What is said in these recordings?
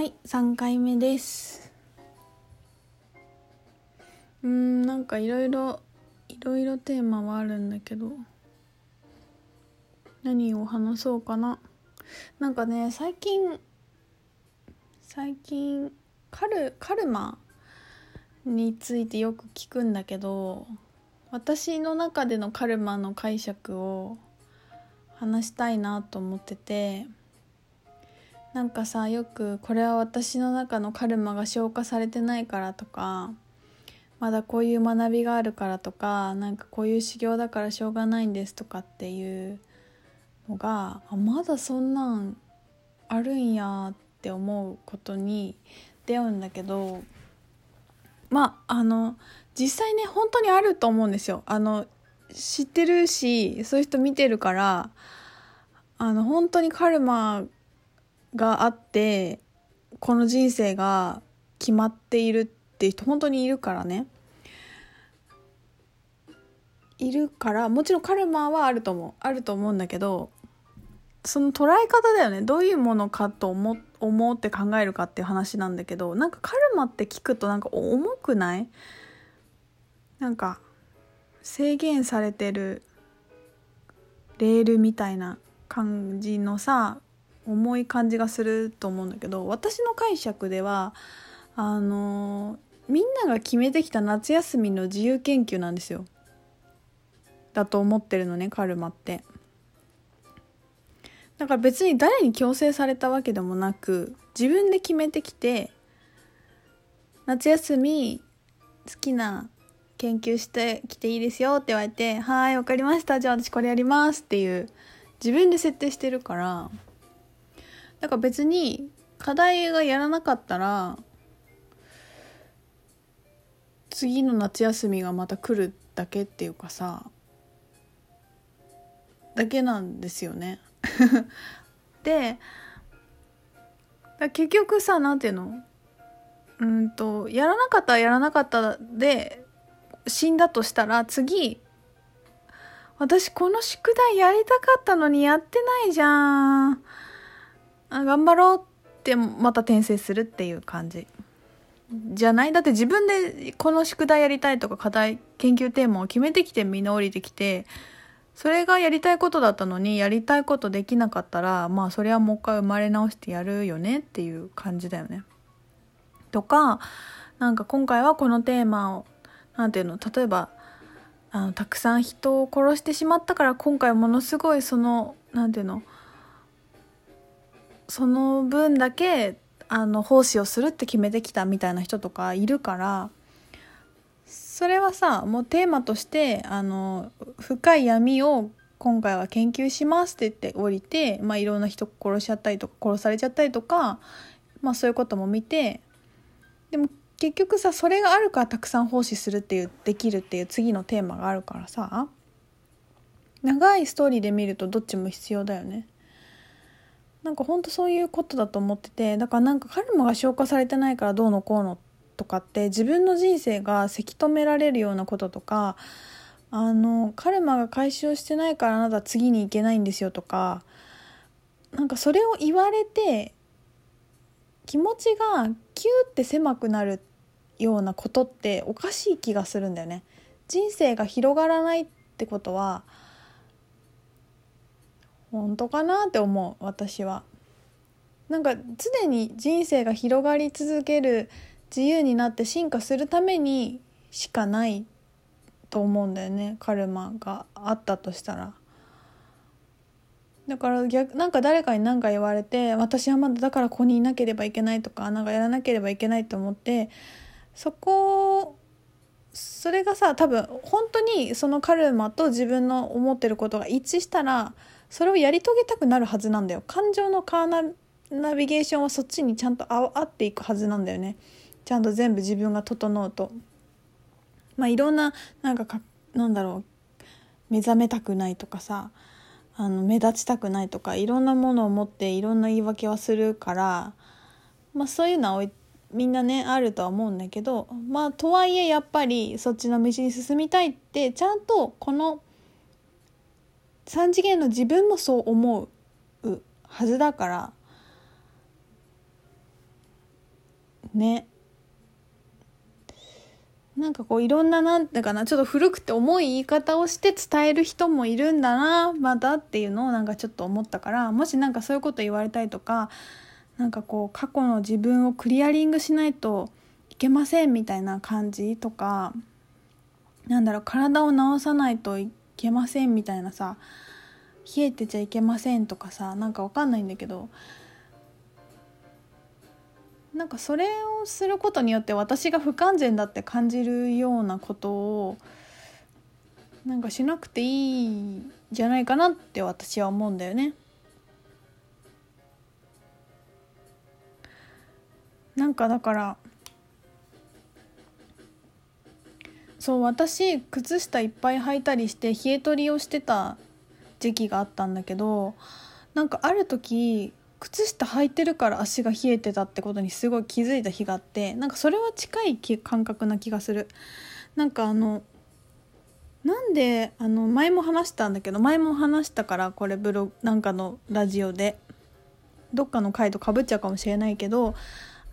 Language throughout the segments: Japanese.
はい3回目です。うんなんかいろいろいろいろテーマはあるんだけど何を話そうかな。なんかね最近最近カルカルマについてよく聞くんだけど私の中でのカルマの解釈を話したいなと思っててなんかさよくこれは私の中のカルマが消化されてないからとかまだこういう学びがあるからとかなんかこういう修行だからしょうがないんですとかっていうのがあまだそんなんあるんやって思うことに出会うんだけどまああの実際ね本当にあると思うんですよ。あの知ってるしそういう人見てるからあの本当にカルマがあってこの人生が決まっているって人本当にいるからね。いるからもちろんカルマはあると思うあると思うんだけどその捉え方だよね。どういうものかと思思って考えるかっていう話なんだけどなんかカルマって聞くとなんか重くない？なんか制限されてるレールみたいな感じのさ重い感じがすると思うんだけど私の解釈ではあのみんなが決めてきた夏休みの自由研究なんですよ。だと思ってるのねカルマって。だから別に誰に強制されたわけでもなく自分で決めてきて夏休み好きな研究してきていいですよって言われて「はい分かりましたじゃあ私これやります」っていう自分で設定してるからだから別に課題がやらなかったら次の夏休みがまた来るだけっていうかさだけなんですよね。で結局さ何ていうの？うんとやらなかったらやらなかったで死んだとしたら次私この宿題やりたかったのにやってないじゃんあ頑張ろうってまた転生するっていう感じ。じゃない？だって自分でこの宿題やりたいとか課題研究テーマを決めてきてみんな降りてきてそれがやりたいことだったのにやりたいことできなかったらまあそれはもう一回生まれ直してやるよねっていう感じだよね。とかなんか今回はこのテーマを何て言うの？例えばあのたくさん人を殺してしまったから今回ものすごいその何て言うの？その分だけあの奉仕をするって決めてきたみたいな人とかいるからそれはさもうテーマとしてあの深い闇を今回は研究しますって言って降りて、まあ、いろんな人殺しちゃったりとか殺されちゃったりとか、まあ、そういうことも見てでも結局さそれがあるからたくさん奉仕するっていうできるっていう次のテーマがあるからさ長いストーリーで見るとどっちも必要だよね。なんかほんとそういうことだと思っててだからなんかカルマが消化されてないからどうのこうのとかって自分の人生がせき止められるようなこととかあのカルマが解消してないからあなた次に行けないんですよとかなんかそれを言われて気持ちがキューって狭くなるようなことっておかしい気がするんだよね。人生が広がらないってことは本当かなって思う私は。なんか常に人生が広がり続ける自由になって進化するためにしかないと思うんだよねカルマがあったとしたら。だから逆なんか誰かに何か言われて私はまだだからここにいなければいけないとかなんかやらなければいけないと思ってそこそれがさ多分本当にそのカルマと自分の思ってることが一致したらそれをやり遂げたくなるはずなんだよ。感情のカーナビゲーションはそっちにちゃんと合っていくはずなんだよね。ちゃんと全部自分が整うと。まあいろんななんかかなんだろう。目覚めたくないとかさ。あの目立ちたくないとか。いろんなものを持っていろんな言い訳はするから。まあそういうのはみんなねあるとは思うんだけど。まあとはいえやっぱりそっちの道に進みたいってちゃんとこの3次元の自分もそう思うはずだからね。なんかこういろんななんていうかなちょっと古くて重い言い方をして伝える人もいるんだなまだっていうのをなんかちょっと思ったからもしなんかそういうこと言われたりとかなんかこう過去の自分をクリアリングしないといけませんみたいな感じとかなんだろう体を治さないといけませんみたいなさ冷えてちゃいけませんとかさなんかわかんないんだけどなんかそれをすることによって私が不完全だって感じるようなことをなんかしなくていいんじゃないかなって私は思うんだよね。なんかだからそう私靴下いっぱい履いたりして冷え取りをしてた時期があったんだけどなんかある時靴下履いてるから足が冷えてたってことにすごい気づいた日があってなんかそれは近い感覚な気がする。なんかあのなんであの前も話したんだけど前も話したからこれブログなんかのラジオでどっかの回とかぶっちゃうかもしれないけど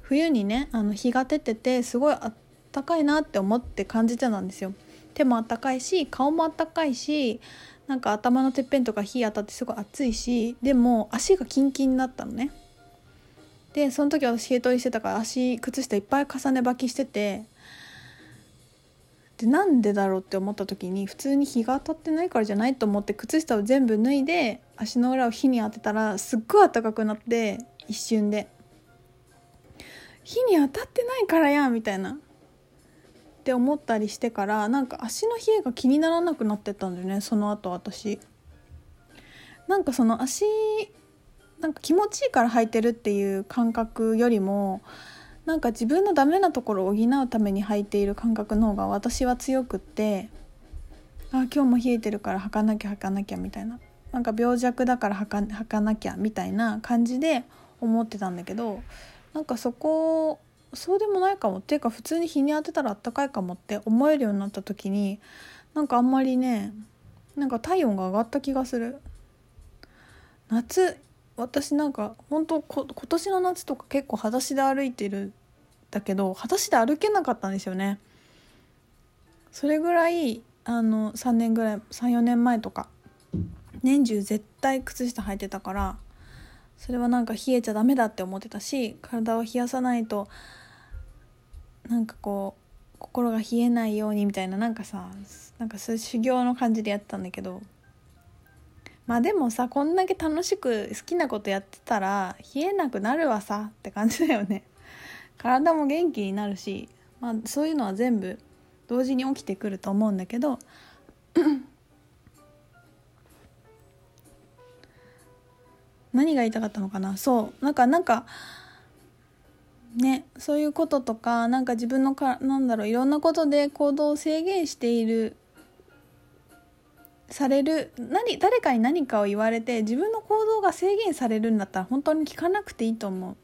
冬にねあの日が照っててすごいあったかいなって思って感じてたんですよ。手もあったかいし顔もあったかいしなんか頭のてっぺんとか火当たってすごい熱いしでも足がキンキンになったのね。でその時私冷え取りしてたから足靴下いっぱい重ね履きしててでなんでだろうって思った時に普通に日が当たってないからじゃないと思って靴下を全部脱いで足の裏を火に当てたらすっごい暖かくなって一瞬で。火に当たってないからやみたいな。って思ったりしてからなんか足の冷えが気にならなくなってたんだよねその後私。なんかその足なんか気持ちいいから履いてるっていう感覚よりもなんか自分のダメなところを補うために履いている感覚の方が私は強くってあ今日も冷えてるから履かなきゃ履かなきゃみたいな。なんか病弱だから履か履かなきゃみたいな感じで思ってたんだけどなんかそこそうでもないかも。っていうか普通に日に当てたらあったかいかもって思えるようになった時になんかあんまりねなんか体温が上がった気がする。夏私なんか本当こ今年の夏とか結構裸足で歩いてるだけど裸足で歩けなかったんですよね。それぐらいあの3年ぐらい34年前とか年中絶対靴下履いてたからそれはなんか冷えちゃダメだって思ってたし体を冷やさないとなんかこう心が冷えないようにみたいななんかさなんかそういう修行の感じでやってたんだけど。まあでもさこんだけ楽しく好きなことやってたら冷えなくなるわさって感じだよね。体も元気になるし、まあ、そういうのは全部同時に起きてくると思うんだけど。何が言いたかったのかな？そうなんかなんかねそういうこととかなんか自分のかなんだろういろんなことで行動を制限しているされる何誰かに何かを言われて自分の行動が制限されるんだったら本当に聞かなくていいと思う。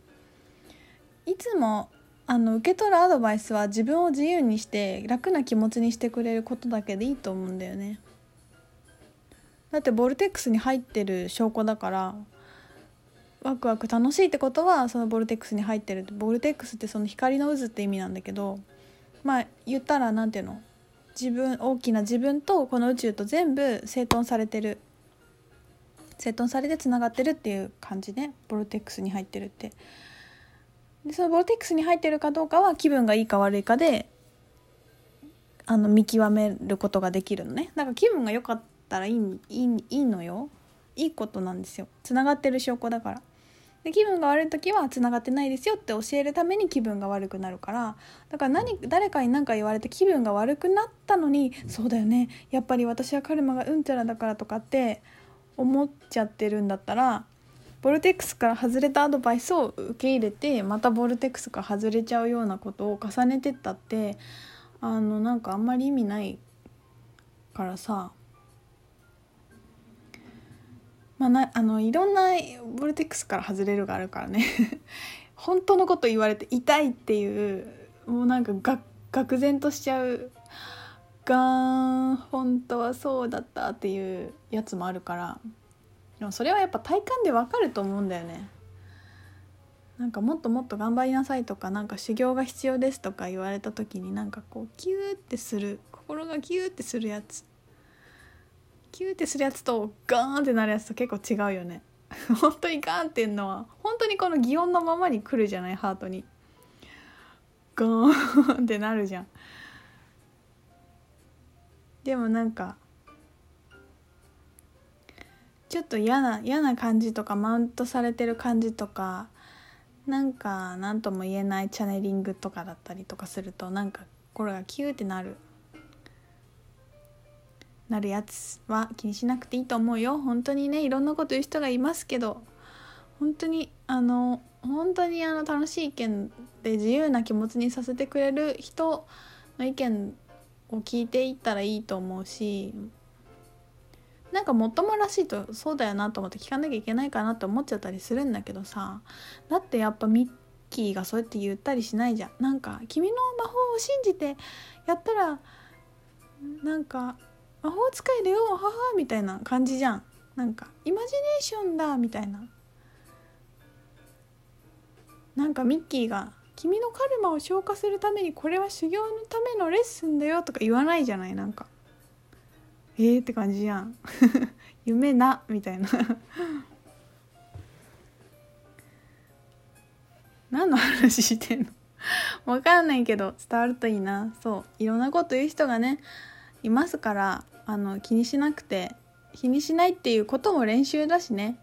いつもあの受け取るアドバイスは自分を自由にして楽な気持ちにしてくれることだけでいいと思うんだよね。だってボルテックスに入ってる証拠だからワクワク楽しいってことはそのボルテックスに入ってる。ボルテックスってその光の渦って意味なんだけどまあ言ったら何ていうの。自分大きな自分とこの宇宙と全部整頓されてる。整頓されてつながってるっていう感じね。ボルテックスに入ってるって。でそのボルテックスに入ってるかどうかは気分がいいか悪いかであの見極めることができるのね。だか気分が良かったらいいいいいいのよ。いいことなんですよ。つながってる証拠だから。で気分が悪い時はつながってないですよって教えるために気分が悪くなるから。だから何誰かに何か言われて気分が悪くなったのにそうだよね。やっぱり私はカルマがうんちゃらだからとかって思っちゃってるんだったらボルテックスから外れたアドバイスを受け入れてまたボルテックスから外れちゃうようなことを重ねてったってあのなんかあんまり意味ないからさ。まあ、なあのいろんなボルテックスから外れるがあるからね。本当のこと言われて痛いっていうもうなんかが愕然としちゃう。ガーン本当はそうだったっていうやつもあるから。でもそれはやっぱ体感でわかると思うんだよね。なんかもっともっと頑張りなさいとかなんか修行が必要ですとか言われた時になんかこうキューってする心がキューってするやつ。キューってするやつとガーンってなるやつと結構違うよね。本当にガーンっていうのは本当にこの擬音のままに来るじゃないハートに。ガーン ってなるじゃん。でもなんかちょっと嫌な嫌な感じとかマウントされてる感じとかなんか何とも言えないチャネリングとかだったりとかするとなんかこれがキューってなる。なるやつは気にしなくていいと思うよ。本当にねいろんなこと言う人がいますけど本当にあの本当にあの楽しい意見で自由な気持ちにさせてくれる人の意見を聞いていったらいいと思うしなんかもっともらしいとそうだよなと思って聞かなきゃいけないかなって思っちゃったりするんだけどさだってやっぱミッキーがそうやって言ったりしないじゃん。なんか君の魔法を信じてやったらなんか魔法使いだよ母みたいな感じじゃん。なんかイマジネーションだみたいな。なんかミッキーが「君のカルマを消化するためにこれは修行のためのレッスンだよ」とか言わないじゃないなんか。えーって感じじゃん。夢なみたいな。何の話してんの？わかんないけど伝わるといいな。そう。いろんなこと言う人がねいますからあの気にしなくて気にしないっていうことも練習だしね。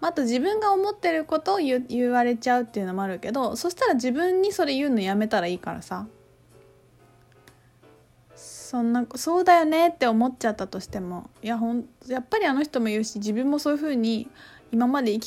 あと自分が思ってることを言われちゃうっていうのもあるけどそしたら自分にそれ言うのやめたらいいからさ。そんなそうだよねって思っちゃったとしてもいやほんやっぱりあの人も言うし自分もそういうふうに今まで生き